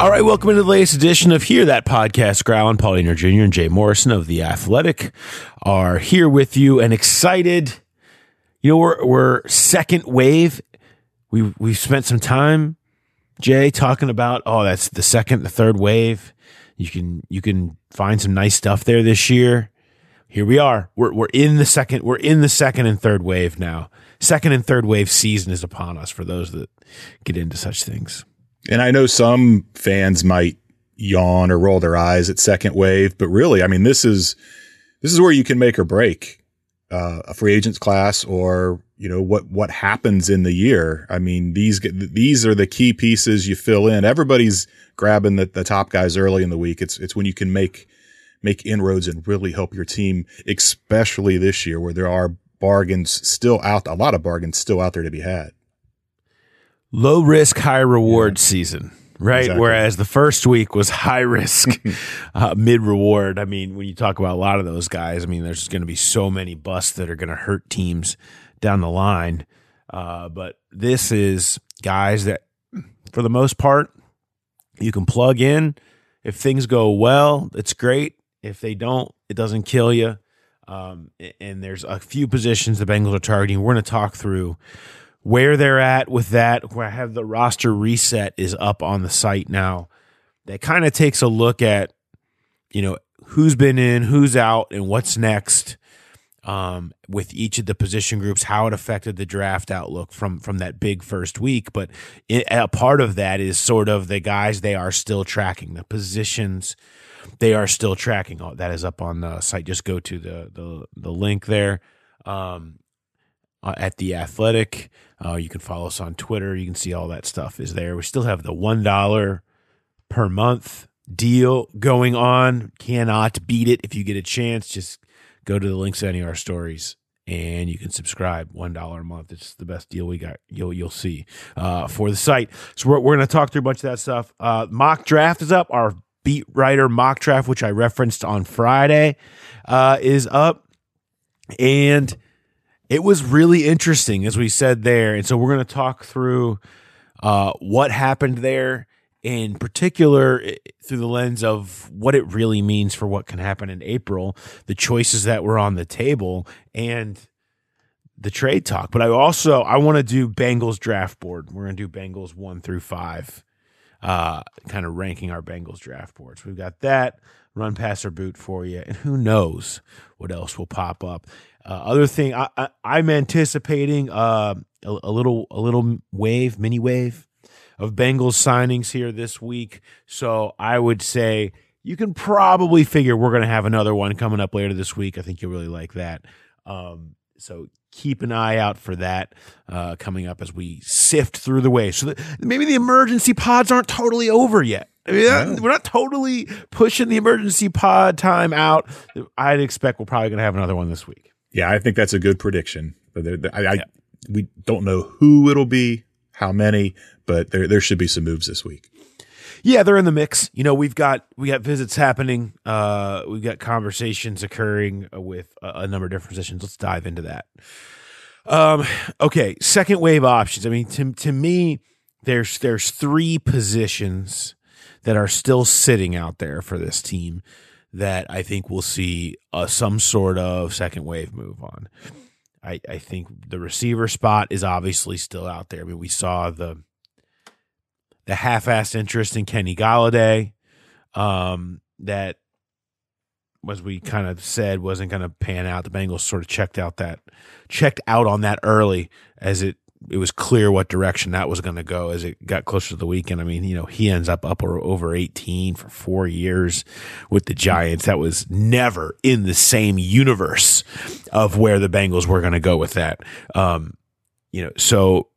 All right, welcome into the latest edition of Hear That Podcast. Growling, Paul Dehner Jr. and Jay Morrison of The Athletic are here with you and excited. You know, we're, we're second wave. We, we've spent some time, Jay, talking about, oh, that's the second, the third wave. You can, you can find some nice stuff there this year. Here we are. We're, we're in the second, we're in the second and third wave now. Second and third wave season is upon us for those that get into such things. And I know some fans might yawn or roll their eyes at second wave, but really, I mean, this is this is where you can make or break uh, a free agents class, or you know what what happens in the year. I mean, these these are the key pieces you fill in. Everybody's grabbing the, the top guys early in the week. It's it's when you can make make inroads and really help your team, especially this year where there are bargains still out, a lot of bargains still out there to be had. Low risk, high reward season, right? Exactly. Whereas the first week was high risk, uh, mid reward. I mean, when you talk about a lot of those guys, I mean, there's going to be so many busts that are going to hurt teams down the line. Uh, but this is guys that, for the most part, you can plug in. If things go well, it's great. If they don't, it doesn't kill you. Um, and there's a few positions the Bengals are targeting. We're going to talk through where they're at with that. Where I have the roster reset is up on the site now. That kind of takes a look at, you know, who's been in, who's out, and what's next um, with each of the position groups, how it affected the draft outlook from from that big first week. But it, a part of that is sort of the guys they are still tracking, the positions they are still tracking. That is up on the site. Just go to the the, the link there. Um, uh, at the athletic. Uh, you can follow us on twitter. You can see all that stuff is there. We still have the one dollar per month deal going on. Cannot beat it. If you get a chance just go to the links to any of our stories and you can subscribe. One dollar a month. It's the best deal we got. You'll you'll see uh, for the site. So we're, we're going to talk through a bunch of that stuff. Uh, mock draft is up. Our beat writer mock draft which i referenced on friday uh, is up. And it was really interesting, as we said there. And so we're going to talk through uh, what happened there, in particular, through the lens of what it really means for what can happen in April, the choices that were on the table, and the trade talk. But I also I want to do Bengals draft board. We're going to do Bengals one through five, uh, kind of ranking our Bengals draft boards. We've got that run passer boot for you, and who knows what else will pop up. Uh, other thing, I, I, I'm anticipating uh, a, a little a little wave, mini wave of Bengals signings here this week. So I would say you can probably figure we're going to have another one coming up later this week. I think you'll really like that. Um, so keep an eye out for that uh, coming up as we sift through the way. So that maybe the emergency pods aren't totally over yet. I mean, we're not totally pushing the emergency pod time out. I'd expect we're probably going to have another one this week. Yeah, I think that's a good prediction. But there, I, I we don't know who it'll be, how many, but there there should be some moves this week. Yeah, they're in the mix. You know, we've got we got visits happening. Uh, we've got conversations occurring with a, a number of different positions. Let's dive into that. Um, okay, second wave options. I mean, to to me, there's there's three positions that are still sitting out there for this team that I think we'll see uh, some sort of second wave move on. I, I think the receiver spot is obviously still out there. I mean, we saw the the half-assed interest in Kenny Golladay um, that was we kind of said wasn't going to pan out. The Bengals sort of checked out that checked out on that early as it it was clear what direction that was going to go as it got closer to the weekend. I mean, you know, he ends up up over 18 for four years with the Giants. That was never in the same universe of where the Bengals were going to go with that. Um, you know, so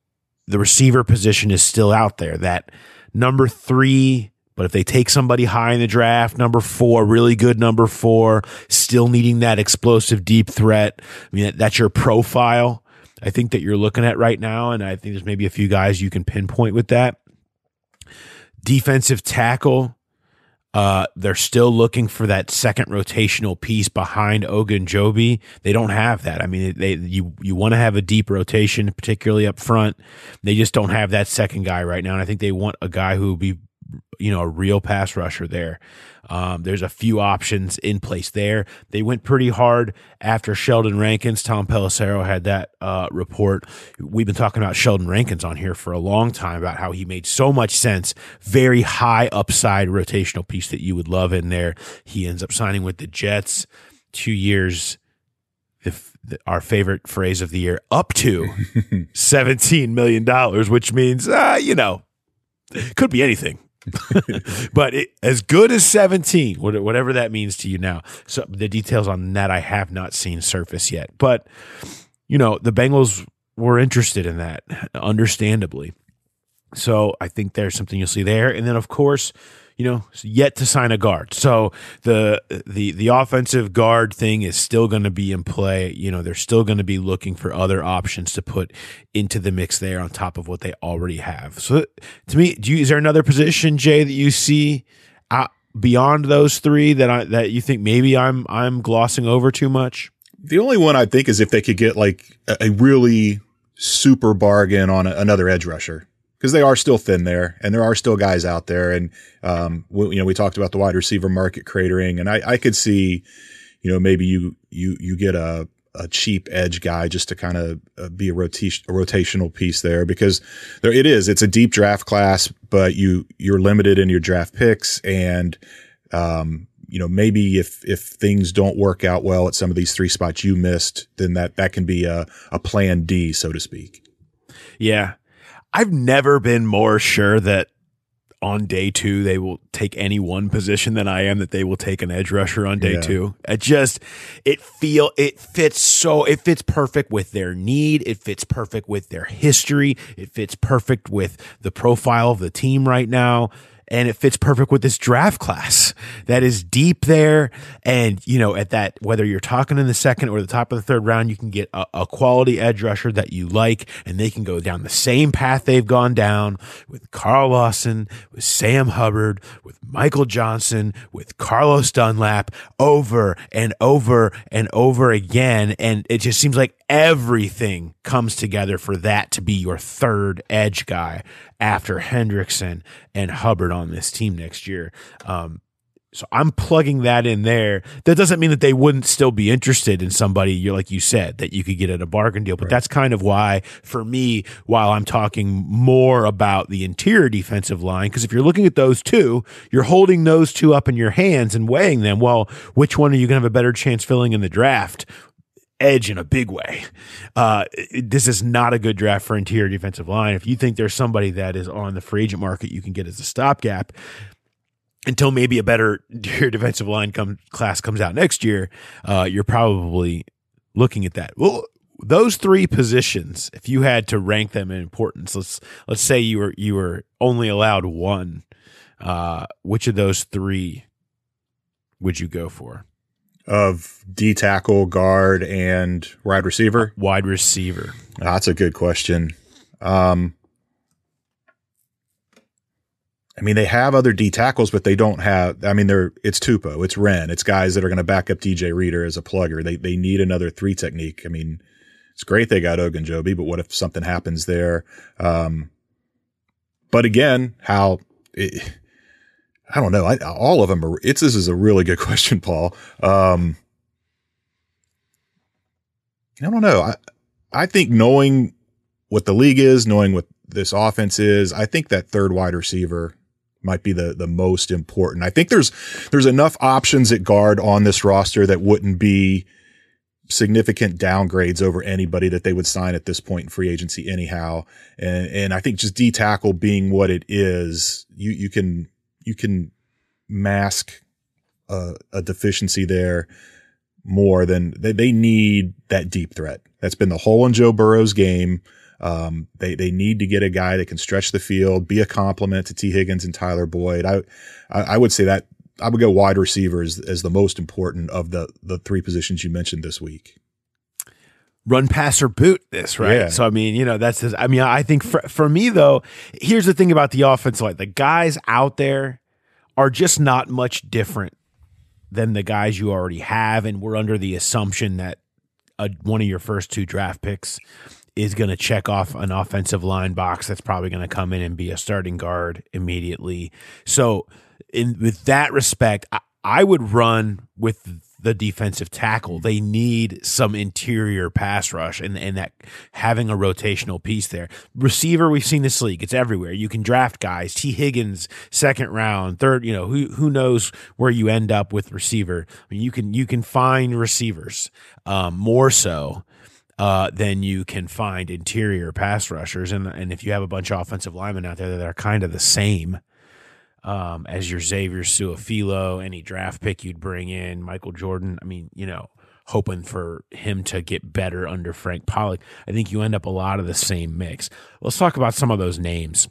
the receiver position is still out there. That number three, but if they take somebody high in the draft, number four, really good number four, still needing that explosive deep threat. I mean, that's your profile. I think that you're looking at right now, and I think there's maybe a few guys you can pinpoint with that. Defensive tackle, uh, they're still looking for that second rotational piece behind Ogunjobi. They don't have that. I mean, they you you want to have a deep rotation, particularly up front. They just don't have that second guy right now, and I think they want a guy who will be, you know, a real pass rusher there. Um, there's a few options in place there. They went pretty hard after Sheldon Rankins. Tom Pelissero had that uh, report. We've been talking about Sheldon Rankins on here for a long time about how he made so much sense. Very high upside rotational piece that you would love in there. He ends up signing with the Jets two years. If our favorite phrase of the year, up to seventeen million dollars, which means, uh, you know, could be anything. but it, as good as 17, whatever that means to you now. So the details on that I have not seen surface yet. But, you know, the Bengals were interested in that, understandably. So I think there's something you'll see there. And then, of course, you know, yet to sign a guard. So the the the offensive guard thing is still going to be in play. You know, they're still going to be looking for other options to put into the mix there on top of what they already have. So to me, do you, is there another position, Jay, that you see out beyond those three that I that you think maybe I'm I'm glossing over too much? The only one I think is if they could get like a, really super bargain on a, another edge rusher because they are still thin there and there are still guys out there. And, um, we, you know, we talked about the wide receiver market cratering and I, I could see, you know, maybe you, you, you get a, a cheap edge guy just to kind of uh, be a, rotation, a rotational piece there because there it is. It's a deep draft class, but you, you're limited in your draft picks and, um, you know, maybe if, if things don't work out well at some of these three spots you missed, then that, that can be a, a plan D, so to speak. Yeah. I've never been more sure that on day two they will take any one position than I am that they will take an edge rusher on day yeah. two. It just it feel it fits so it fits perfect with their need. It fits perfect with their history. It fits perfect with the profile of the team right now and it fits perfect with this draft class that is deep there. And, you know, at that, whether you're talking in the second or the top of the third round, you can get a, a, quality edge rusher that you like, and they can go down the same path they've gone down with Carl Lawson, with Sam Hubbard, with Michael Johnson, with Carlos Dunlap over and over and over again. And it just seems like everything comes together for that to be your third edge guy after Hendrickson and Hubbard on this team next year. Um, so I'm plugging that in there. That doesn't mean that they wouldn't still be interested in somebody, You're like you said, that you could get at a bargain deal. But right. that's kind of why, for me, while I'm talking more about the interior defensive line, because if you're looking at those two, you're holding those two up in your hands and weighing them. Well, which one are you going to have a better chance filling in the draft? Edge in a big way. Uh, this is not a good draft for interior defensive line. If you think there's somebody that is on the free agent market you can get as a stopgap until maybe a better interior defensive line come, class comes out next year, uh, you're probably looking at that. Well, those three positions, if you had to rank them in importance, let's let's say you were you were only allowed one. Uh, which of those three would you go for? Of D tackle, guard, and wide receiver? Wide receiver. That's a good question. Um, I mean, they have other D tackles, but they don't have. I mean, they're it's Tupou, it's Wren, it's guys that are going to back up DJ Reader as a plugger. They they need another three technique. I mean, it's great they got Ogunjobi, but what if something happens there? Um, but again, how it, I don't know. I, all of them are. It's this is a really good question, Paul. Um, I don't know. I I think knowing what the league is, knowing what this offense is, I think that third wide receiver might be the the most important. I think there's there's enough options at guard on this roster that wouldn't be significant downgrades over anybody that they would sign at this point in free agency anyhow. And and I think just D tackle being what it is, you you can you can mask a, a deficiency there more than they, they need that deep threat. That's been the hole in Joe Burrow's game. Um, they they need to get a guy that can stretch the field, be a complement to Tee Higgins and Tyler Boyd. I I, would say that I would go wide receiver as, as the most important of the the three positions you mentioned this week. Run passer boot this right. Yeah. So I mean, you know, that's. His, I mean, I think for for me though, here's the thing about the offense: like the guys out there are just not much different than the guys you already have, and we're under the assumption that a, one of your first two draft picks is going to check off an offensive line box that's probably going to come in and be a starting guard immediately. So, in with that respect, I, I would run with the defensive tackle. They need some interior pass rush and, and that having a rotational piece there. Receiver, we've seen this league. It's everywhere. You can draft guys. Tee Higgins, second round, third, you know, who who knows where you end up with receiver. I mean, you can you can find receivers um, more so uh, you can find interior pass rushers. And, and if you have a bunch of offensive linemen out there that are kind of the same um, as your Xavier Su'a-Filo, any draft pick you'd bring in, Michael Jordan, I mean, you know, hoping for him to get better under Frank Pollack, I think you end up a lot of the same mix. Let's talk about some of those names.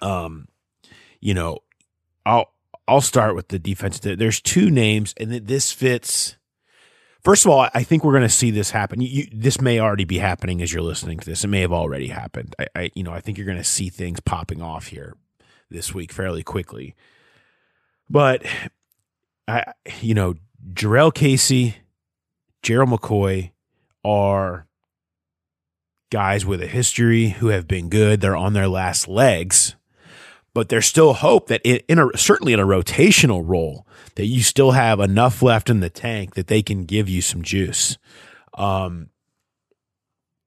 Um, you know, I'll I'll start with the defense. There's two names, and this fits First of all, I think we're going to see this happen. You, this may already be happening as you're listening to this. It may have already happened. I, I you know, I think you're going to see things popping off here this week fairly quickly. But I, you know, Jurrell Casey, Gerald McCoy are guys with a history who have been good. They're on their last legs, but there's still hope that in a certainly in a rotational role that you still have enough left in the tank that they can give you some juice. Um,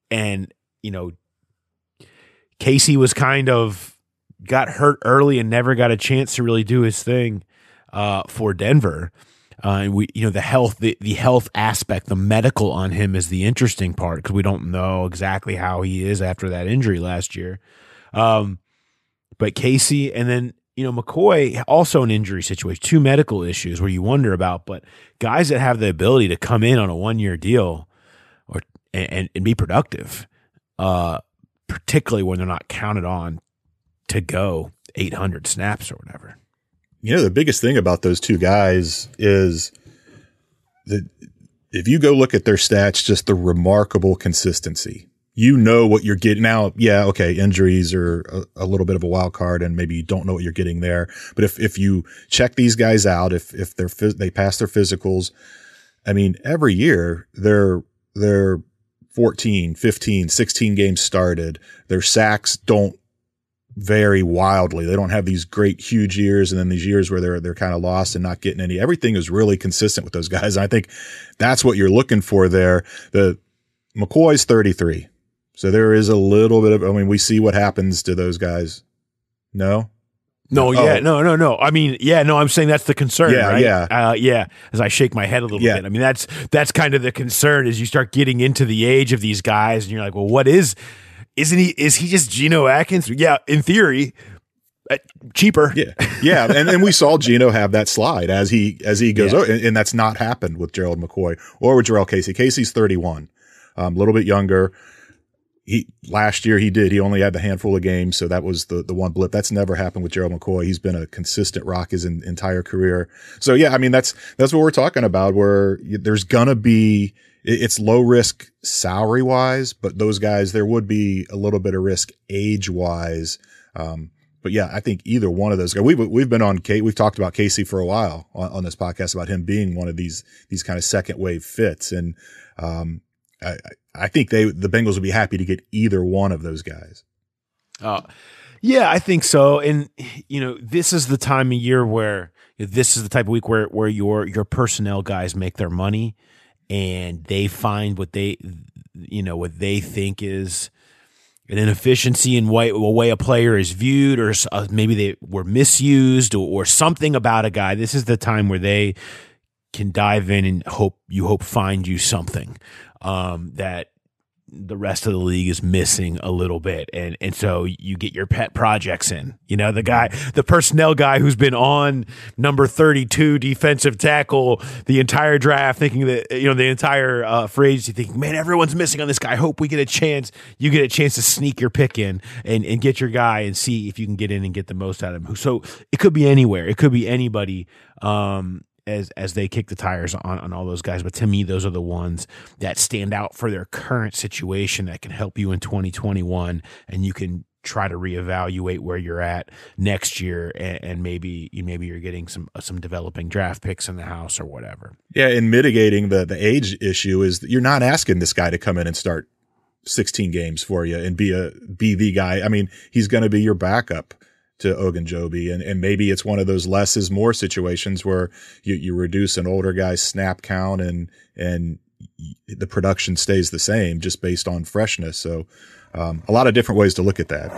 and you know, Casey was kind of got hurt early and never got a chance to really do his thing uh, for Denver. Uh, and we, you know, the health, the, the health aspect, the medical on him is the interesting part because we don't know exactly how he is after that injury last year. Um, but Casey, and then you know, McCoy also an injury situation, two medical issues where you wonder about, but guys that have the ability to come in on a one year deal or and, and be productive, uh, particularly when they're not counted on to go 800 snaps or whatever. You know, the biggest thing about those two guys is that if you go look at their stats, just the remarkable consistency you know what you're getting now. Yeah. Okay. Injuries are a, a, little bit of a wild card and maybe you don't know what you're getting there. But if, if you check these guys out, if, if they're, they pass their physicals, I mean, every year they're, they're 14, 15, 16 games started. Their sacks don't vary wildly. They don't have these great, huge years and then these years where they're, they're kind of lost and not getting any. Everything is really consistent with those guys. And I think that's what you're looking for there. The McCoy's 33. So there is a little bit of, I mean, we see what happens to those guys. No? No, yeah, oh. no, no, no. I mean, yeah, no. I'm saying that's the concern, yeah, right? Yeah, uh, yeah. As I shake my head a little yeah. bit, I mean, that's that's kind of the concern as you start getting into the age of these guys, and you're like, well, what is? Isn't he? Is he just Geno Atkins? Yeah, in theory, uh, cheaper. Yeah, yeah, and and we saw Geno have that slide as he as he goes, yeah. and, and, that's not happened with Gerald McCoy or with Jurrell Casey. Casey's 31, um, a um, little bit younger he last year he did. He only had the handful of games, so that was the the one blip. That's never happened with Gerald McCoy. He's been a consistent rock his in, entire career. So yeah, I mean that's that's what we're talking about. Where there's gonna be it's low risk salary wise, but those guys there would be a little bit of risk age wise. Um, but yeah, I think either one of those guys. We've we've been on Kate. We've talked about Casey for a while on, on, this podcast about him being one of these these kind of second wave fits, and um, I I think they the Bengals would be happy to get either one of those guys. Uh, yeah, I think so. And you know, this is the time of year where this is the type of week where where your your personnel guys make their money and they find what they you know what they think is an inefficiency in way, a way a player is viewed or uh, maybe they were misused or, or something about a guy. This is the time where they can dive in and hope you hope find you something um, that the rest of the league is missing a little bit. And and so you get your pet projects in. You know the guy the personnel guy who's been on number 32 defensive tackle the entire draft thinking that you know the entire uh, free agency thinking man everyone's missing on this guy. I hope we get a chance you get a chance to sneak your pick in and and get your guy and see if you can get in and get the most out of him. So it could be anywhere. It could be anybody um as as they kick the tires on on all those guys. But to me, those are the ones that stand out for their current situation that can help you in 2021, and you can try to reevaluate where you're at next year, and, and maybe maybe you're getting some some developing draft picks in the house or whatever. Yeah, and mitigating the the age issue is you're not asking this guy to come in and start 16 games for you and be a be the guy. I mean, he's going to be your backup to Ogunjobi. And, and maybe it's one of those less is more situations where you, you reduce an older guy's snap count and, and the production stays the same just based on freshness. So, um, a lot of different ways to look at that.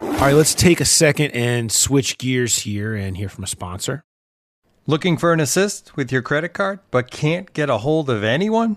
All right, let's take a second and switch gears here and hear from a sponsor. Looking for an assist with your credit card, but can't get a hold of anyone?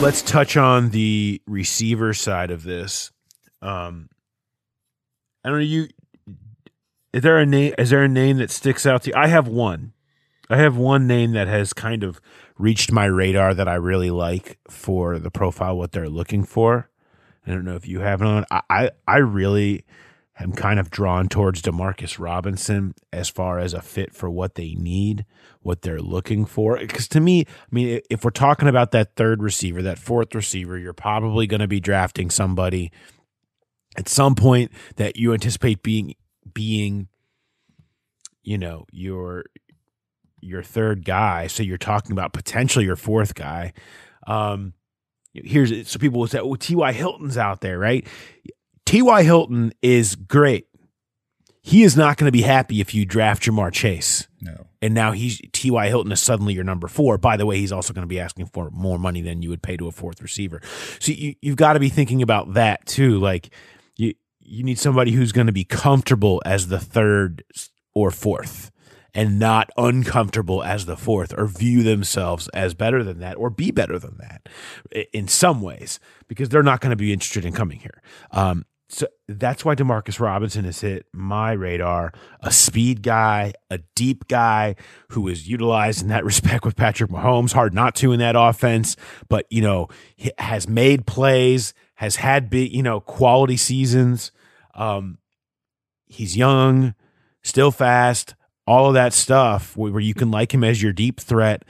Let's touch on the receiver side of this. Um, I don't know you. Is there a name? Is there a name that sticks out to you? I have one. I have one name that has kind of reached my radar that I really like for the profile what they're looking for. I don't know if you have one. I I, I really am kind of drawn towards Demarcus Robinson as far as a fit for what they need, what they're looking for. Because to me, I mean, if we're talking about that third receiver, that fourth receiver, you're probably going to be drafting somebody at some point that you anticipate being being, you know, your your third guy. So you're talking about potentially your fourth guy. Um, here's so people will say, "Oh, T.Y. Hilton's out there, right?" T.Y. Hilton is great. He is not going to be happy if you draft Ja'Marr Chase. No. And now he's T.Y. Hilton is suddenly your number four. By the way, he's also going to be asking for more money than you would pay to a fourth receiver. So you, you've got to be thinking about that too. Like you, you need somebody who's going to be comfortable as the third or fourth and not uncomfortable as the fourth or view themselves as better than that or be better than that in some ways because they're not going to be interested in coming here. Um, so that's why Demarcus Robinson has hit my radar. A speed guy, a deep guy who is utilized in that respect with Patrick Mahomes. Hard not to in that offense, but you know has made plays, has had big you know quality seasons. Um, he's young, still fast, all of that stuff where you can like him as your deep threat,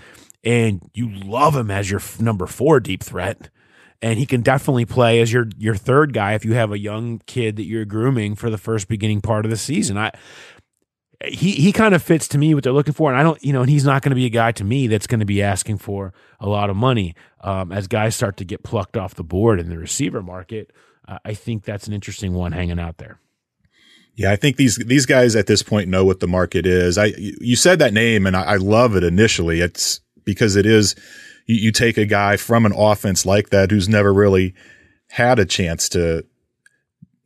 and you love him as your number four deep threat and he can definitely play as your your third guy if you have a young kid that you're grooming for the first beginning part of the season. I he he kind of fits to me what they're looking for, and I don't you know, and he's not going to be a guy to me that's going to be asking for a lot of money um, as guys start to get plucked off the board in the receiver market. Uh, I think that's an interesting one hanging out there. Yeah, I think these these guys at this point know what the market is. I you said that name and I, I love it initially. It's because it is you, you take a guy from an offense like that who's never really had a chance to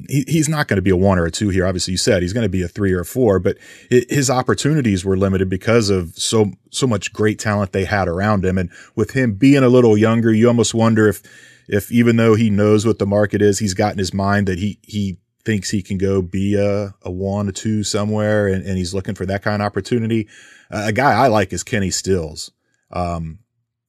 he, he's not going to be a one or a two here. Obviously, you said he's going to be a three or a four, but his opportunities were limited because of so so much great talent they had around him, and with him being a little younger, you almost wonder if if even though he knows what the market is, he's got in his mind that he he thinks he can go be a, a one, a two somewhere, and, and he's looking for that kind of opportunity. Uh, a guy I like is Kenny Stills, um,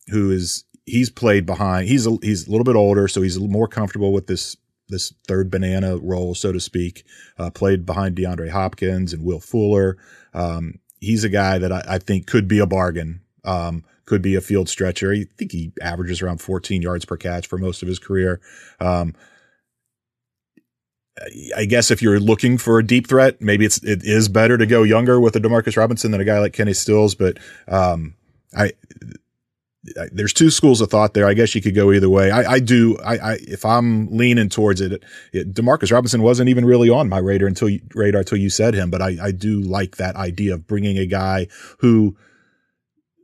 who is he's played behind. He's a, he's a little bit older, so he's more comfortable with this this third banana role, so to speak. Uh, played behind DeAndre Hopkins and Will Fuller. Um, he's a guy that I, I, think could be a bargain. Um, could be a field stretcher. I think he averages around 14 yards per catch for most of his career. Um, I guess if you're looking for a deep threat, maybe it's it is better to go younger with a Demarcus Robinson than a guy like Kenny Stills. But um, I there's two schools of thought there. I guess you could go either way. I, I do. I, I, if I'm leaning towards it, it, Demarcus Robinson wasn't even really on my radar until you, radar until you said him. But I, I do like that idea of bringing a guy who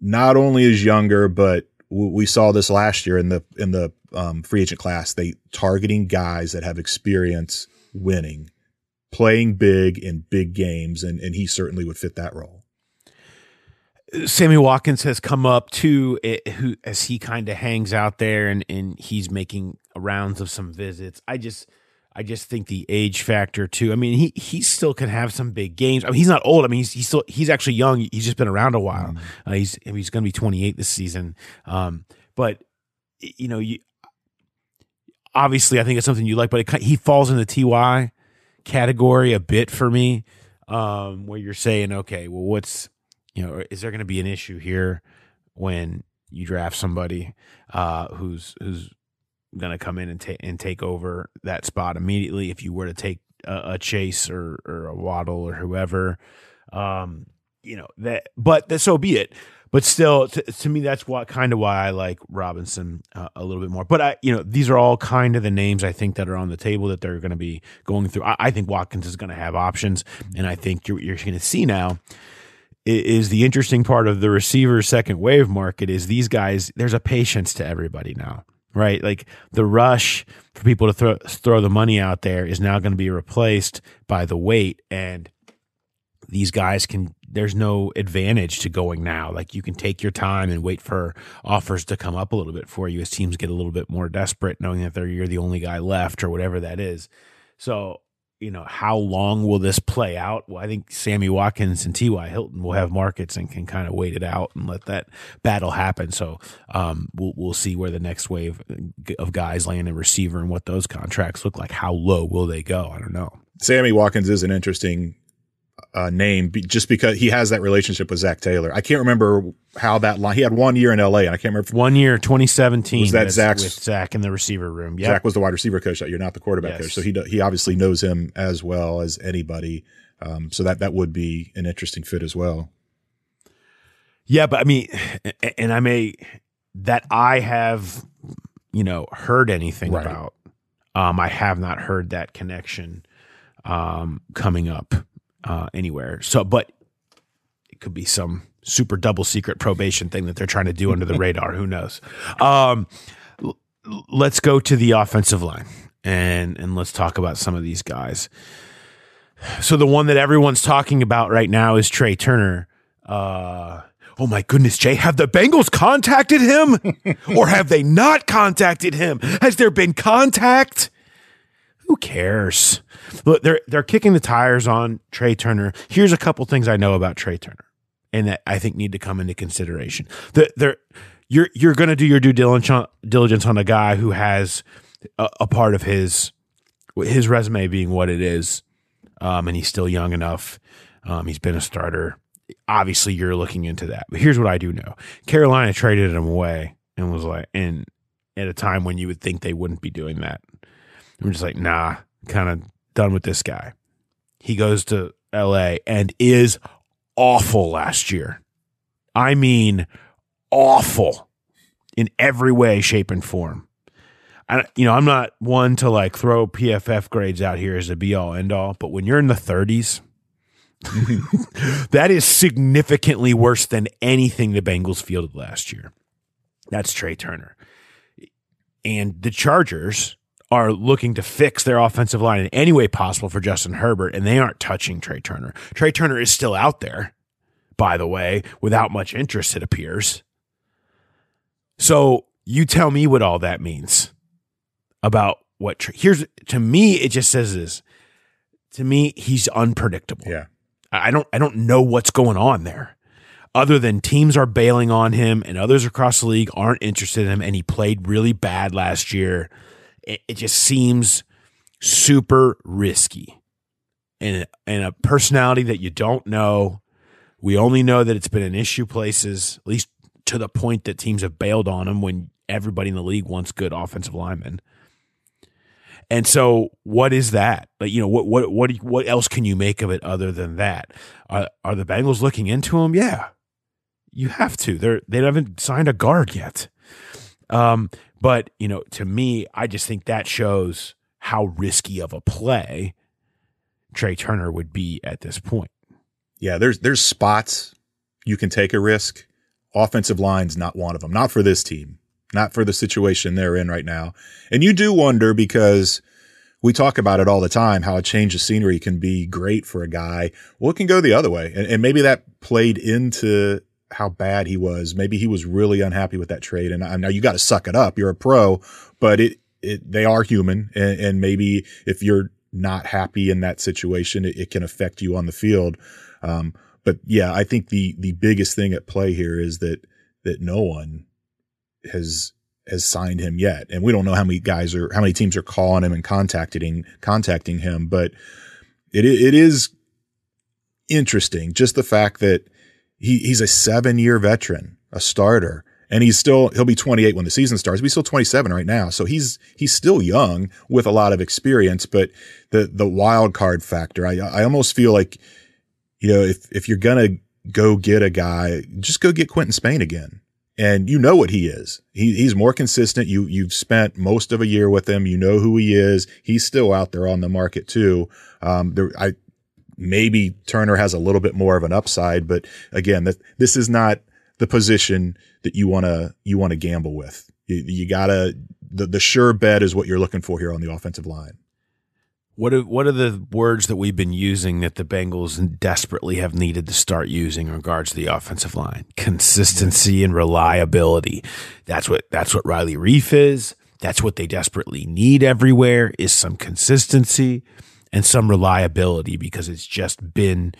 not only is younger, but we saw this last year in the in the um, free agent class. They targeting guys that have experience winning, playing big in big games, and and he certainly would fit that role. Sammy Watkins has come up too, it, who as he kind of hangs out there and and he's making rounds of some visits. I just I just think the age factor too. I mean, he he still can have some big games. I mean, he's not old. I mean, he's he's still he's actually young. He's just been around a while. Mm-hmm. Uh, he's he's going to be 28 this season. Um, but you know, you obviously I think it's something you like, but it, he falls in the Ty category a bit for me, um, where you're saying, okay, well, what's you know, is there going to be an issue here when you draft somebody uh, who's who's going to come in and take and take over that spot immediately if you were to take a, a Chase or or a Waddle or whoever, um, you know that. But that, so be it. But still, to, me, that's what kind of why I like Robinson uh, a little bit more. But I, you know, these are all kind of the names I think that are on the table that they're going to be going through. I, I think Watkins is going to have options, and I think you're, you're going to see now is the interesting part of the receiver second wave market is these guys there's a patience to everybody now right? Like the rush for people to throw throw the money out there is now going to be replaced by the wait and these guys can there's no advantage to going now. Like you can take your time and wait for offers to come up a little bit for you as teams get a little bit more desperate knowing that they're you're the only guy left or whatever that is. So you know, how long will this play out? Well, I think Sammy Watkins and T.Y. Hilton will have markets and can kind of wait it out and let that battle happen. So um, we'll, we'll see where the next wave of guys land in receiver and what those contracts look like. How low will they go? I don't know. Sammy Watkins is an interesting uh, name just because he has that relationship with Zac Taylor. I can't remember how that line. He had one year in L.A. and I can't remember one year, 2017. Was that Zac's with Zac in the receiver room? Yeah, Zach was the wide receiver coach that year, not the quarterback yes. coach. So he he obviously knows him as well as anybody. Um, so that that would be an interesting fit as well. Yeah, but I mean, and I may that I have you know heard anything right. about. Um, I have not heard that connection um, coming up uh, anywhere. So, but it could be some super double secret probation thing that they're trying to do under the radar. Who knows? Um, l- let's go to the offensive line and and let's talk about some of these guys. So the one that everyone's talking about right now is Trai Turner. Uh, oh my goodness, Jay, have the Bengals contacted him or have they not contacted him? Has there been contact? Who cares? Look, they're they're kicking the tires on Trai Turner. Here's a couple things I know about Trai Turner, and that I think need to come into consideration. The, they're you're you're going to do your due diligence on a guy who has a, a, part of his his resume being what it is, um, and he's still young enough. Um, he's been a starter. Obviously, you're looking into that. But here's what I do know: Carolina traded him away and was like, and at a time when you would think they wouldn't be doing that. I'm just like, nah, kind of done with this guy. He goes to LA and is awful last year. I mean, awful in every way, shape, and form. I, you know, I'm not one to like throw PFF grades out here as a be all end all, but when you're in the 30s, that is significantly worse than anything the Bengals fielded last year. That's Trai Turner. And the Chargers are looking to fix their offensive line in any way possible for Justin Herbert, and they aren't touching Trai Turner. Trai Turner is still out there, by the way, without much interest, it appears. So you tell me what all that means about what here's to me it just says this to me he's unpredictable Yeah. i don't i don't know what's going on there other than teams are bailing on him and others across the league aren't interested in him and he played really bad last year it, it just seems super risky and and a personality that you don't know we only know that it's been an issue places at least to the point that teams have bailed on him when everybody in the league wants good offensive linemen and so, what is that? Like, you know, what what what what else can you make of it other than that? Are are the Bengals looking into him? Yeah, you have to. They're they haven't signed a guard yet. Um, but you know, to me, I just think that shows how risky of a play Trai Turner would be at this point. Yeah, there's there's spots you can take a risk. Offensive line's not one of them. Not for this team. Not for the situation they're in right now. And you do wonder because we talk about it all the time how a change of scenery can be great for a guy. Well, it can go the other way. And, and maybe that played into how bad he was. Maybe he was really unhappy with that trade. And I know you got to suck it up. You're a pro, but it, it they are human. And, and maybe if you're not happy in that situation, it, it can affect you on the field. Um, but yeah, I think the the biggest thing at play here is that that no one has has signed him yet, and we don't know how many guys are how many teams are calling him and contacting contacting him. But it it is interesting just the fact that he he's a seven year veteran, a starter, and he's still he'll be 28 when the season starts. He's still 27 right now, so he's he's still young with a lot of experience. But the the wild card factor, I I almost feel like you know if if you're gonna go get a guy, just go get Quinton Spain again. And you know what he is. He, he's more consistent. You, you've spent most of a year with him. You know who he is. He's still out there on the market too. Um, there, I, maybe Turner has a little bit more of an upside, but again, this is not the position that you want to, you want to gamble with. You, you gotta, the, the sure bet is what you're looking for here on the offensive line. What are, what are the words that we've been using that the Bengals desperately have needed to start using in regards to the offensive line? Consistency and reliability. That's what that's what Riley Reiff is. That's what they desperately need everywhere is some consistency and some reliability because it's just been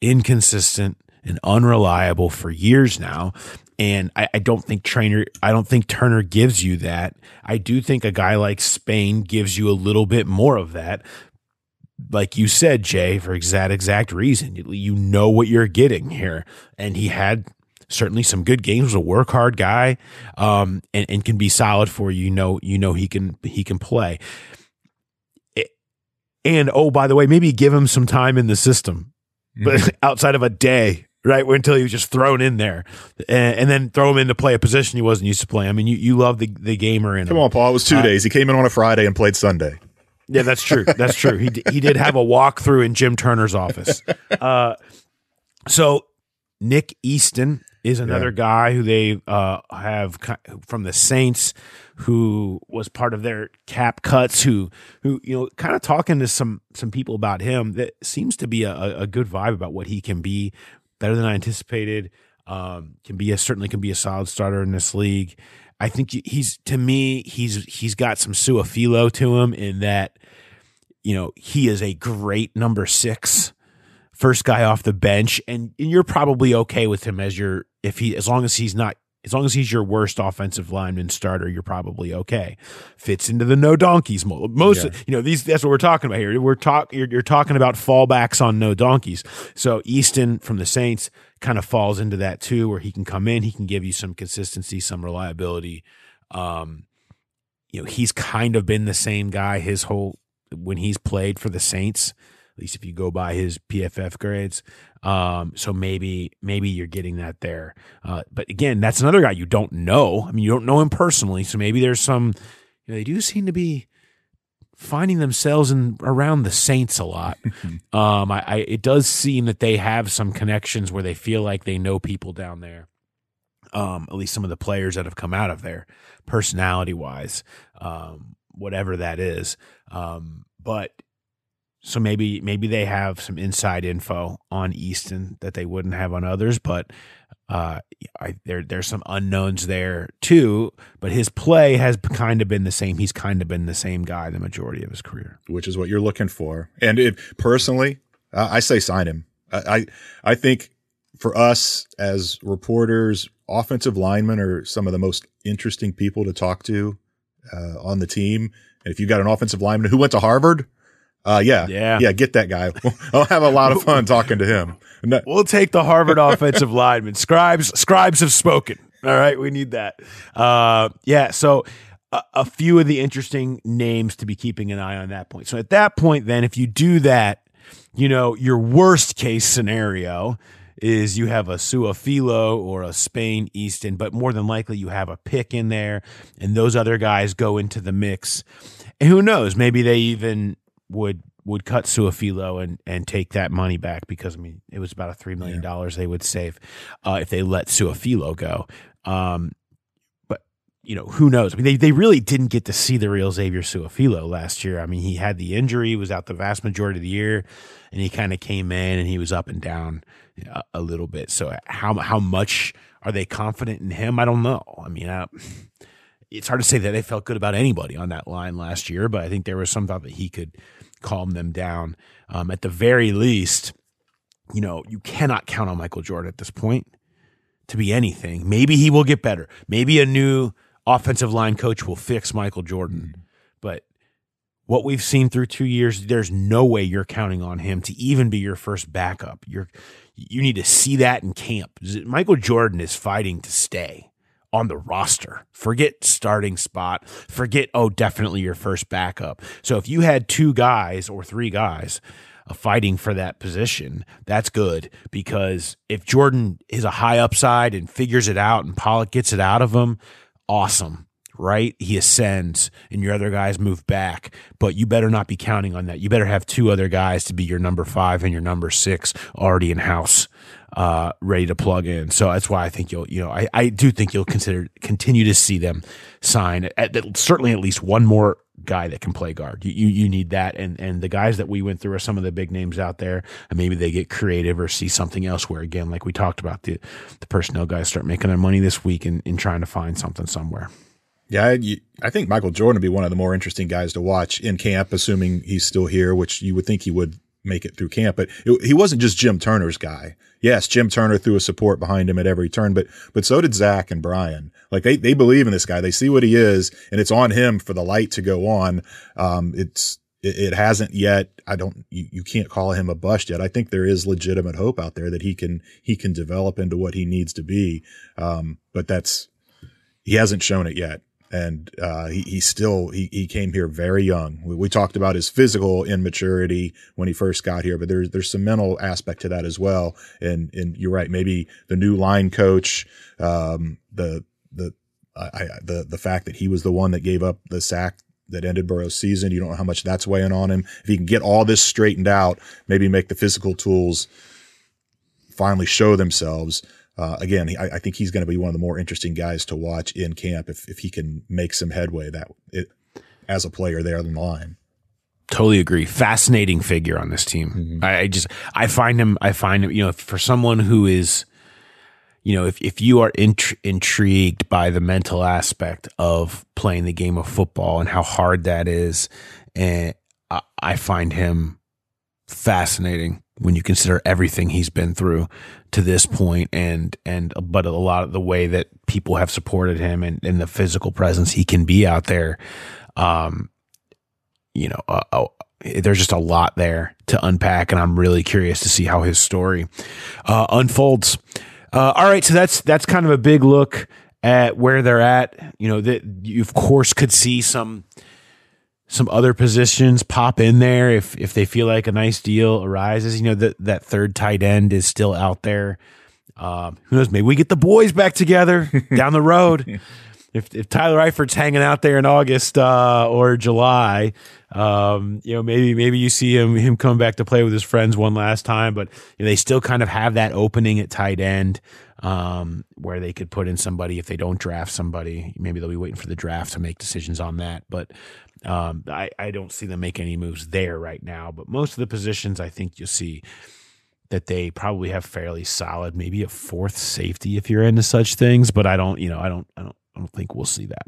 inconsistent and unreliable for years now. And I, I, don't think trainer, I don't think Turner gives you that. I do think a guy like Spain gives you a little bit more of that. Like you said, Jay, for that exact reason, you know what you're getting here. And he had certainly some good games. Was a work hard guy, um, and, and can be solid for you. You know, you know he can he can play. And oh, by the way, maybe give him some time in the system, but outside of a day, right? Until he was just thrown in there, and, and, then throw him in to play a position he wasn't used to play. I mean, you, you love the the gamer in it. Come him. on, Paul. It was two Uh, days. He came in on a Friday and played Sunday. Yeah, that's true. That's true. He d- he did have a walkthrough in Jim Turner's office. Uh, so Nick Easton is another Yeah. guy who they uh, have from the Saints, who was part of their cap cuts. Who who you know, kind of talking to some some people about him. That seems to be a, a- good vibe about what he can be. Better than I anticipated. Um, can be a certainly can be a solid starter in this league. I think he's to me he's he's got some Su'a-Filo to him in that you know he is a great number six first guy off the bench and, and you're probably okay with him as your if he as long as he's not as long as he's your worst offensive lineman starter you're probably okay. Fits into the no donkeys mold most Yeah. you know these that's what we're talking about here. We're talk you're, you're talking about fallbacks on no donkeys. So easton from the saints kind of falls into that too where he can come in he can give you some consistency some reliability. Um you know he's kind of been the same guy his whole when he's played for the saints at least if you go by his PFF grades. Um, so maybe maybe you're getting that there. Uh, but again, that's another guy you don't know. I mean, you don't know him personally, so maybe there's some you know, they do seem to be finding themselves in around the Saints a lot. um, I, I it does seem that they have some connections where they feel like they know people down there. Um, at least some of the players that have come out of there, personality wise, um, whatever that is. Um, but so maybe maybe they have some inside info on Easton that they wouldn't have on others, but uh, I, there there's some unknowns there too. But his play has kind of been the same. He's kind of been the same guy the majority of his career, which is what you're looking for. And if personally, uh, I say sign him. I, I I think for us as reporters, offensive linemen are some of the most interesting people to talk to uh, on the team. And if you've got an offensive lineman who went to Harvard, uh, yeah, yeah, yeah, get that guy. I'll have a lot of fun talking to him. No. We'll take the Harvard offensive lineman. Scribes, scribes have spoken. All right, we need that. Uh, yeah, so a, a few of the interesting names to be keeping an eye on that point. So at that point, then, if you do that, you know, your worst case scenario is you have a Su'a-Filo or a Spain Easton, but more than likely you have a pick in there, and those other guys go into the mix. And who knows? Maybe they even would would cut Su'a-Filo and and take that money back because I mean it was about a three million dollars yeah. they would save uh, if they let Su'a-Filo go. Um, but you know who knows? I mean they they really didn't get to see the real Xavier Su'a-Filo last year. I mean he had the injury, was out the vast majority of the year, and he kind of came in and he was up and down a, a, little bit. So how how much are they confident in him? I don't know. I mean. I, it's hard to say that they felt good about anybody on that line last year, but I think there was some thought that he could calm them down. Um, at the very least, you know, you cannot count on Michael Jordan at this point to be anything. Maybe he will get better. Maybe a new offensive line coach will fix Michael Jordan. But what we've seen through two years, there's no way you're counting on him to even be your first backup. You're you need to see that in camp. Michael Jordan is fighting to stay on the roster. Forget starting spot. Forget, oh, definitely your first backup. So if you had two guys or three guys uh, fighting for that position, that's good because if Jordan is a high upside and figures it out and Pollack gets it out of him, awesome. Right? He ascends and your other guys move back, but you better not be counting on that. You better have two other guys to be your number five and your number six already in house uh, ready to plug in. So that's why I think you'll, you know, I, I do think you'll consider continue to see them sign at, at, certainly at least one more guy that can play guard. You, you, you need that, and and the guys that we went through are some of the big names out there, and maybe they get creative or see something else. Where again, like we talked about, the the personnel guys start making their money this week and in trying to find something somewhere. Yeah, I, think Michael Jordan would be one of the more interesting guys to watch in camp, assuming he's still here, which you would think he would make it through camp. But it, he wasn't just Jim Turner's guy. Yes, Jim Turner threw a support behind him at every turn, but but so did Zac and Brian. Like they they believe in this guy. They see what he is, and it's on him for the light to go on. Um, it's it, it hasn't yet. I don't. You, you can't call him a bust yet. I think there is legitimate hope out there that he can he can develop into what he needs to be. Um, but that's he hasn't shown it yet and uh, he, he still he, he came here very young. We, we, talked about his physical immaturity when he first got here, but there's there's some mental aspect to that as well. And and you're right, maybe the new line coach, um, the the I, the the fact that he was the one that gave up the sack that ended Burrow's season. You don't know how much that's weighing on him. If he can get all this straightened out, maybe make the physical tools finally show themselves uh, again, I, I, think he's going to be one of the more interesting guys to watch in camp if, if he can make some headway that it, as a player there on the line. Totally agree. Fascinating figure on this team. Mm-hmm. I, I, just I find him. I find him. You know, for someone who is, you know, if if you are int- intrigued by the mental aspect of playing the game of football and how hard that is, and I, I find him fascinating when you consider everything he's been through to this point and and but a lot of the way that people have supported him and, and the physical presence he can be out there um you know uh, uh, there's just a lot there to unpack and i'm really curious to see how his story uh, unfolds. Uh, all right. So that's that's kind of a big look at where they're at. You know that you of course could see some some other positions pop in there if if they feel like a nice deal arises. You know that that third tight end is still out there. Um, who knows? Maybe we get the boys back together down the road. If if Tyler Eifert's hanging out there in August uh, or July, um, you know, maybe maybe you see him him come back to play with his friends one last time, but you know, they still kind of have that opening at tight end um, where they could put in somebody if they don't draft somebody. Maybe they'll be waiting for the draft to make decisions on that, but. Um, I, I don't see them make any moves there right now, but most of the positions I think you'll see that they probably have fairly solid, maybe a fourth safety if you're into such things, but I don't, you know, I don't, I don't, I don't think we'll see that.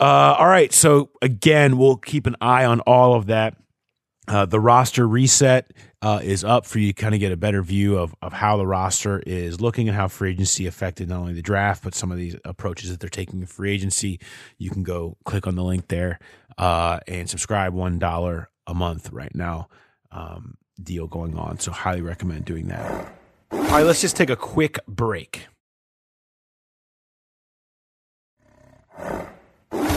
Uh, all right, so again, we'll keep an eye on all of that. Uh, the roster reset uh, is up for you to kind of get a better view of, of how the roster is looking and how free agency affected not only the draft, but some of these approaches that they're taking in free agency. You can go click on the link there uh, and subscribe $1 a month right now. Um, deal going on. So, highly recommend doing that. All right, let's just take a quick break.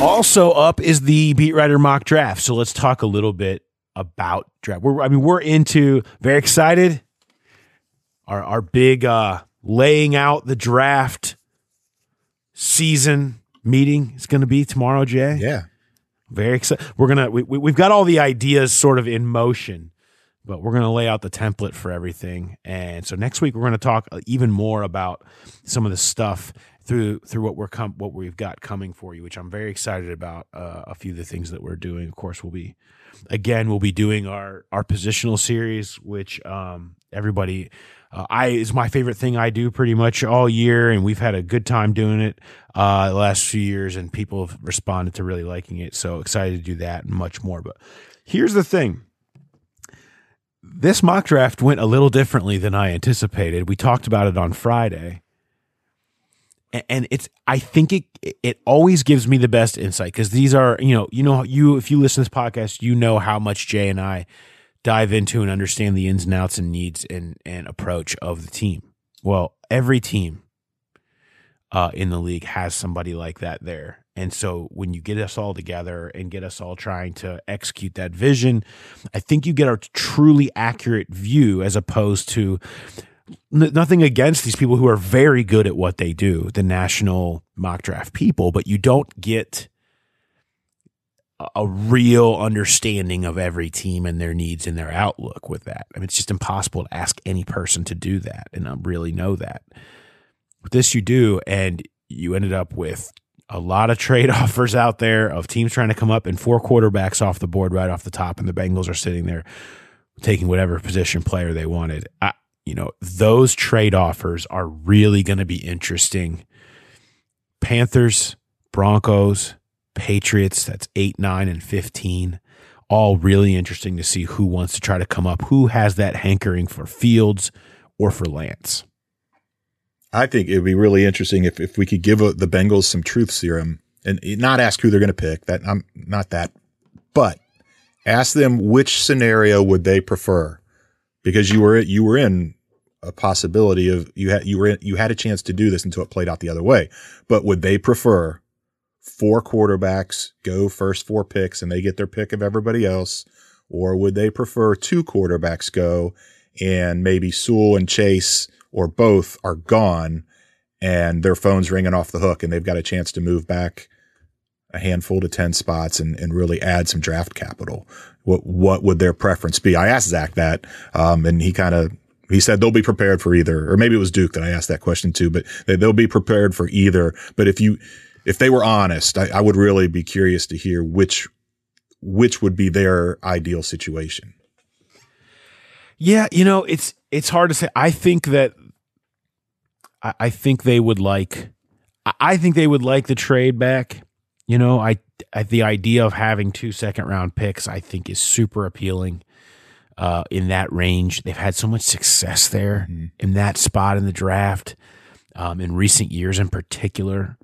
Also up is the beat writer mock draft. So let's talk a little bit about draft. We're, I mean, we're into very excited. Our our big uh, laying out the draft season meeting is going to be tomorrow, Jay. Yeah. Very excited. We're gonna we, we we've got all the ideas sort of in motion, but we're gonna lay out the template for everything. And so next week we're gonna talk even more about some of the stuff through through what we're com- what we've got coming for you, which I'm very excited about. Uh, a few of the things that we're doing. Of course, we'll be again we'll be doing our our positional series, which um, everybody. Uh, I is my favorite thing I do pretty much all year, and we've had a good time doing it uh, the last few years, and people have responded to really liking it. So excited to do that and much more. But here's the thing: this mock draft went a little differently than I anticipated. We talked about it on Friday, and it's I think it it always gives me the best insight because these are you know you know you if you listen to this podcast you know how much Jay and I dive into and understand the ins and outs and needs and and approach of the team. Well, every team uh, in the league has somebody like that there. And so when you get us all together and get us all trying to execute that vision, I think you get a truly accurate view as opposed to n- nothing against these people who are very good at what they do, the national mock draft people, but you don't get a- real understanding of every team and their needs and their outlook with that. I mean, it's just impossible to ask any person to do that and not really know that. With this, you do, and you ended up with a lot of trade offers out there of teams trying to come up and four quarterbacks off the board right off the top, and the Bengals are sitting there taking whatever position player they wanted. I, you know, those trade offers are really going to be interesting. Panthers, Broncos, Patriots, that's 8, 9, and 15. All really interesting to see who wants to try to come up, who has that hankering for Fields or for Lance. I think it would be really interesting if, if we could give uh the Bengals some truth serum and not ask who they're going to pick. That I'm not that, but ask them which scenario would they prefer, because you were you were in a possibility of you had you were in, you had a chance to do this until it played out the other way. But would they prefer four quarterbacks go first four picks and they get their pick of everybody else, or would they prefer two quarterbacks go and maybe Sewell and Chase or both are gone and their phone's ringing off the hook and they've got a chance to move back a handful to 10 spots and, and really add some draft capital. What, what would their preference be? I asked Zac that, um, and he kind of, he said they'll be prepared for either, or maybe it was Duke that I asked that question to, but they, they'll be prepared for either. But if you, if they were honest, I, I would really be curious to hear which, which would be their ideal situation. Yeah, you know, it's it's hard to say. I think that I, I think they would like I- I think they would like the trade back. You know, I, I the idea of having two second round picks I think is super appealing. Uh, in that range, they've had so much success there in that spot in the draft. Um, in recent years, in particular,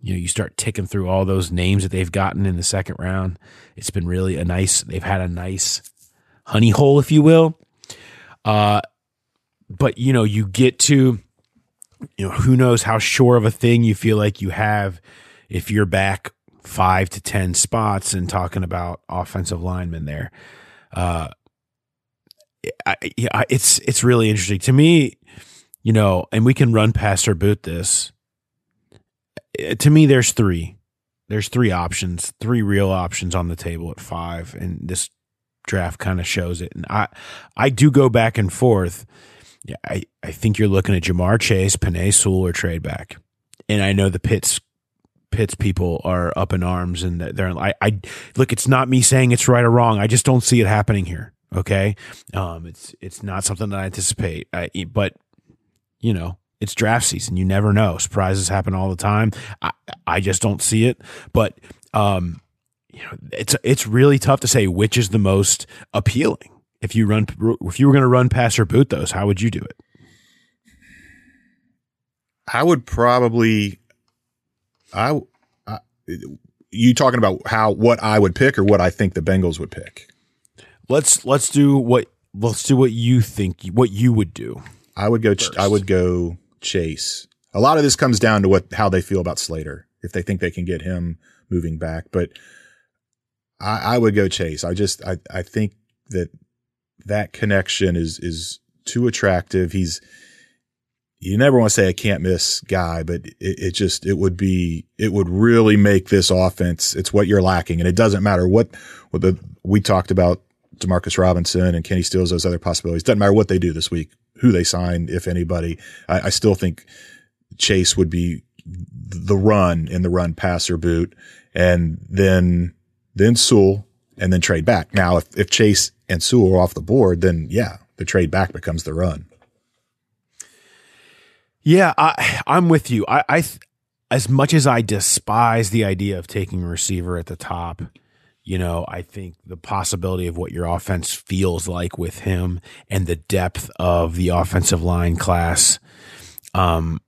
you know, you start ticking through all those names that they've gotten in the second round. It's been really a nice. They've had a nice honey hole, if you will. Uh, but you know, you get to, you know, who knows how sure of a thing you feel like you have if you're back five to ten spots and talking about offensive linemen there. Uh, I, it's it's really interesting to me, you know, and we can run past or boot this. Eh, to me, there's three. There's three options, three real options on the table at five, and this draft kind of shows it. And I, I do go back and forth. Yeah, I, I think you're looking at Ja'Marr Chase, Penei Sewell, or trade back. And I know the Pitts Pitts people are up in arms, and they're I, I look. It's not me saying it's right or wrong. I just don't see it happening here. Okay, um, it's it's not something that I anticipate. I, but you know, it's draft season. You never know. Surprises happen all the time. I, I just don't see it. But um, you know, it's it's really tough to say which is the most appealing. If you run, if you were going to run pass or boot those, how would you do it? I would probably, I, I, you talking about how what I would pick or what I think the Bengals would pick? Let's let's do what let's do what you think what you would do. I would go. First. I would go Chase. A lot of this comes down to what how they feel about Slater. If they think they can get him moving back, but I, I would go Chase. I just I I think that that connection is is too attractive. He's you never want to say a can't miss guy, but it, it, just it would be it would really make this offense. It's what you're lacking, and it doesn't matter what what the we talked about Demarcus Robinson and Kenny Stills, those other possibilities. Doesn't matter what they do this week, who they sign, if anybody. I, I still think Chase would be the run in the run passer boot, and then then Sewell, and then trade back. Now, if if Chase and Sewell are off the board, then yeah, the trade back becomes the run. Yeah, I, I'm with you. I, I, as much as I despise the idea of taking a receiver at the top, you know, I think the possibility of what your offense feels like with him and the depth of the offensive line class. Um,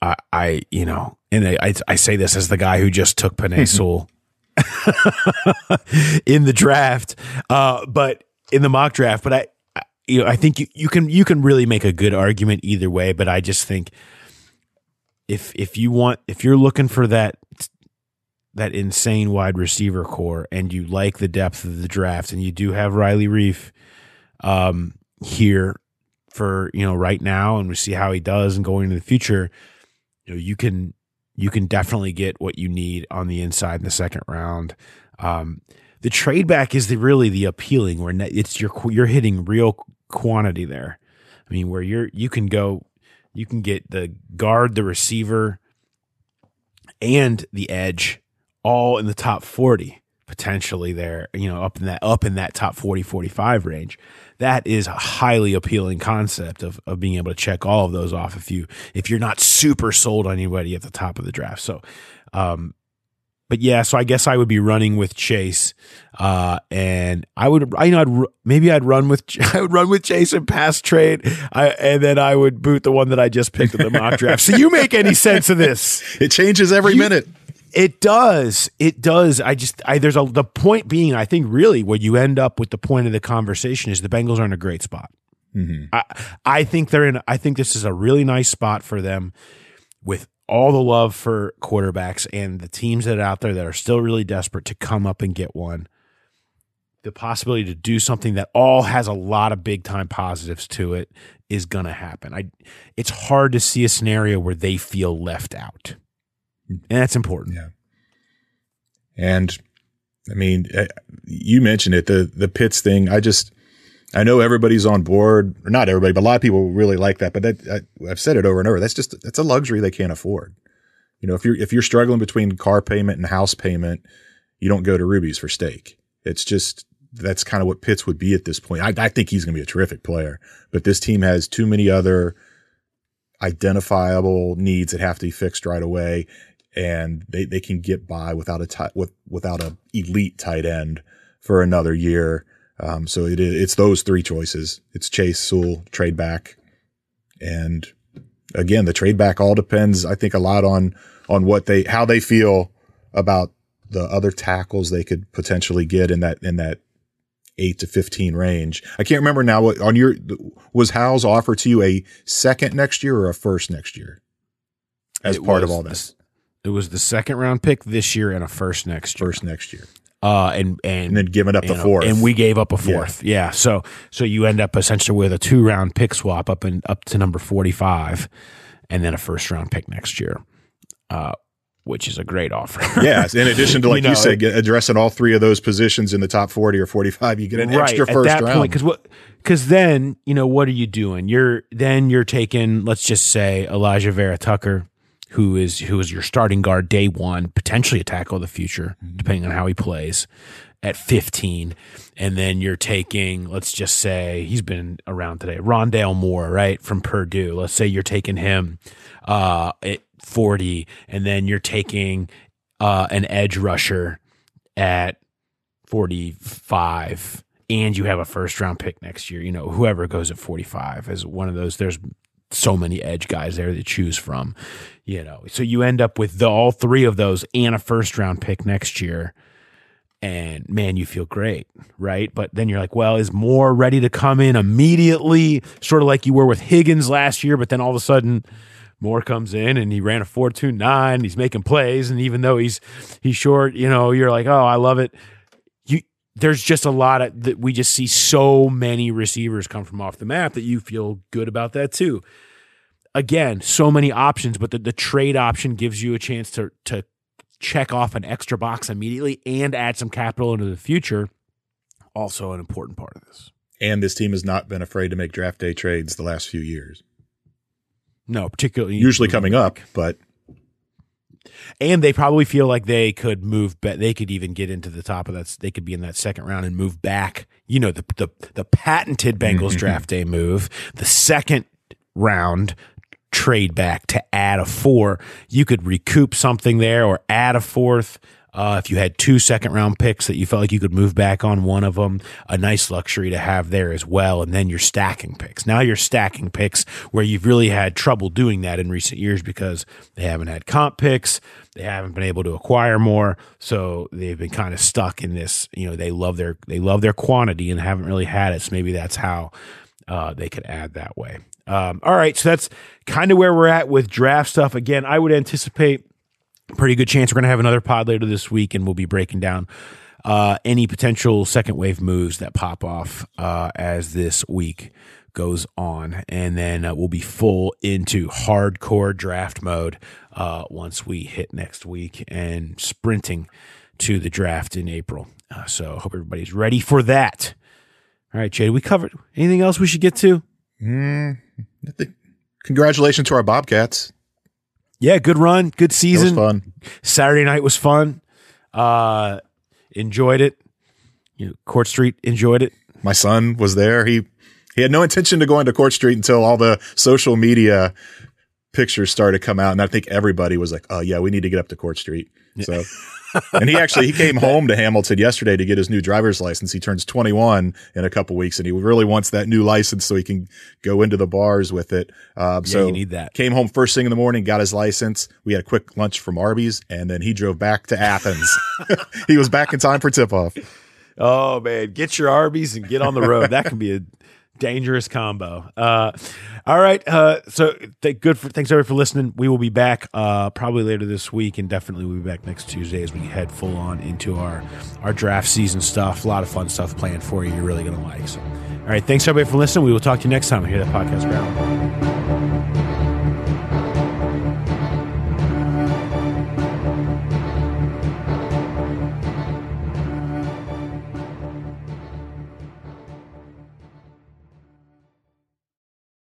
I, I you know, and I, I say this as the guy who just took Penei Sewell in the draft, uh, but in the mock draft. But I, you know, I think you, you can you can really make a good argument either way. But I just think if if you want if you're looking for that that insane wide receiver corps and you like the depth of the draft and you do have Riley Reiff um, here for you know right now and we see how he does and going into the future, you know you can you can definitely get what you need on the inside in the second round. Um, the trade back is the really the appealing where it's you're you're hitting real quantity there. I mean, where you're you can go, you can get the guard, the receiver, and the edge all in the top 40 potentially there, you know, up in that up in that top 40 45 range. That is a highly appealing concept of of being able to check all of those off if you if you're not super sold on anybody at the top of the draft. So um but yeah, so I guess I would be running with Chase, uh, and I would, I know, I'd maybe I'd run with, I would run with Chase and pass trade, I, and then I would boot the one that I just picked in the mock draft. So you make any sense of this? It changes every you, minute. It does. It does. I just, I there's a the point being, I think really what you end up with the point of the conversation is the Bengals are in a great spot. Mm-hmm. I, I think they're in. I think this is a really nice spot for them with all the love for quarterbacks and the teams that are out there that are still really desperate to come up and get one. The possibility to do something that all has a lot of big time positives to it is going to happen. I it's hard to see a scenario where they feel left out. And that's important. Yeah. And I mean, eh, you mentioned it, the the Pitts thing. I just I know everybody's on board, or not everybody, but a lot of people really like that. But that, I, have said it over and over. That's just that's a luxury they can't afford. You know, if you're if you're struggling between car payment and house payment, you don't go to Ruby's for steak. It's just that's kind of what Pitts would be at this point. I, I think he's going to be a terrific player, but this team has too many other identifiable needs that have to be fixed right away, and they, they can get by without a t- with without a elite tight end for another year. Um, so it is, it's those three choices. It's Chase, Sewell, trade back. And again, the trade back all depends, I think, a lot on, on what they, how they feel about the other tackles they could potentially get in that, in that eight to 15 range. I can't remember now what on your, was Howell's offer to you a second next year or a first next year as it part of all this? It was the second round pick this year and a first next year. First next year uh, and and and then giving up the fourth, and we gave up a fourth. Yeah. yeah. So so you end up essentially with a two round pick swap up and up to number forty five, and then a first round pick next year. Uh, which is a great offer. Yes. In addition to, like you, know, said, get, addressing all three of those positions in the top 40 or 45, you get an extra first at that round. because what because then you know what are you doing you're then you're taking let's just say Alijah Vera-Tucker who is who is your starting guard day one potentially a tackle of the future depending on how he plays at 15 and then you're taking let's just say he's been around today rondale moore right from purdue. Let's say you're taking him uh at 40 and then you're taking uh an edge rusher at 45 and you have a first round pick next year, you know, whoever goes at 45 is one of those. There's so many edge guys there to choose from, you know. So you end up with the, all three of those and a first round pick next year. And man, you feel great, right? But then you're like, well, is Moore ready to come in immediately? Sort of like you were with Higgins last year, but then all of a sudden Moore comes in and he ran a 4.29. He's making plays, and even though he's he's short, you know, you're like, oh, I love it. There's just a lot of that. We just see so many receivers come from off the map that you feel good about that too. Again, so many options, but the, the trade option gives you a chance to to check off an extra box immediately and add some capital into the future. Also, an important part of this. and this team has not been afraid to make draft day trades the last few years. No, particularly Usually coming up, but and they probably feel like they could move back. They could even get into the top of that. They could be in that second round and move back. You know, the the, the patented Bengals mm-hmm. draft day move, the second round trade back to add a four. You could recoup something there or add a fourth. Uh, if you had two second round picks that you felt like you could move back on one of them, a nice luxury to have there as well. And then you're stacking picks. Now you're stacking picks where you've really had trouble doing that in recent years because they haven't had comp picks. They haven't been able to acquire more. So they've been kind of stuck in this, you know, they love their, they love their quantity and haven't really had it. So maybe that's how, uh, they could add that way. Um, all right. So that's kind of where we're at with draft stuff. Again, I would anticipate pretty good chance we're going to have another pod later this week and we'll be breaking down uh, any potential second wave moves that pop off uh, as this week goes on. And then uh, we'll be full into hardcore draft mode uh, once we hit next week and sprinting to the draft in april. Uh, so hope everybody's ready for that. All right jay we covered anything else we should get to? Think- congratulations to our Bobcats. Yeah good run good season fun. Saturday night was fun. Uh, enjoyed it. You know, Court Street enjoyed it. My son was there. He he had no intention to go into Court Street until all the social media pictures started to come out, and I think everybody was like, "Oh yeah, we need to get up to Court Street." So, and he actually he came home to Hamilton yesterday to get his new driver's license. He turns 21 in a couple weeks, and he really wants that new license so he can go into the bars with it. Um, so you need that. Came home first thing in the morning, got his license. We had a quick lunch from Arby's, and then he drove back to Athens. he was back in time for tip off. Oh man, get your Arby's and get on the road. that can be a dangerous combo. Uh, all right. Uh, so th- good for thanks everybody for listening. We will be back uh, probably later this week, and definitely we'll be back next Tuesday as we head full on into our our draft season stuff. A lot of fun stuff planned for you. You're really gonna like. So, all right. Thanks everybody for listening. We will talk to you next time here at the podcast ground.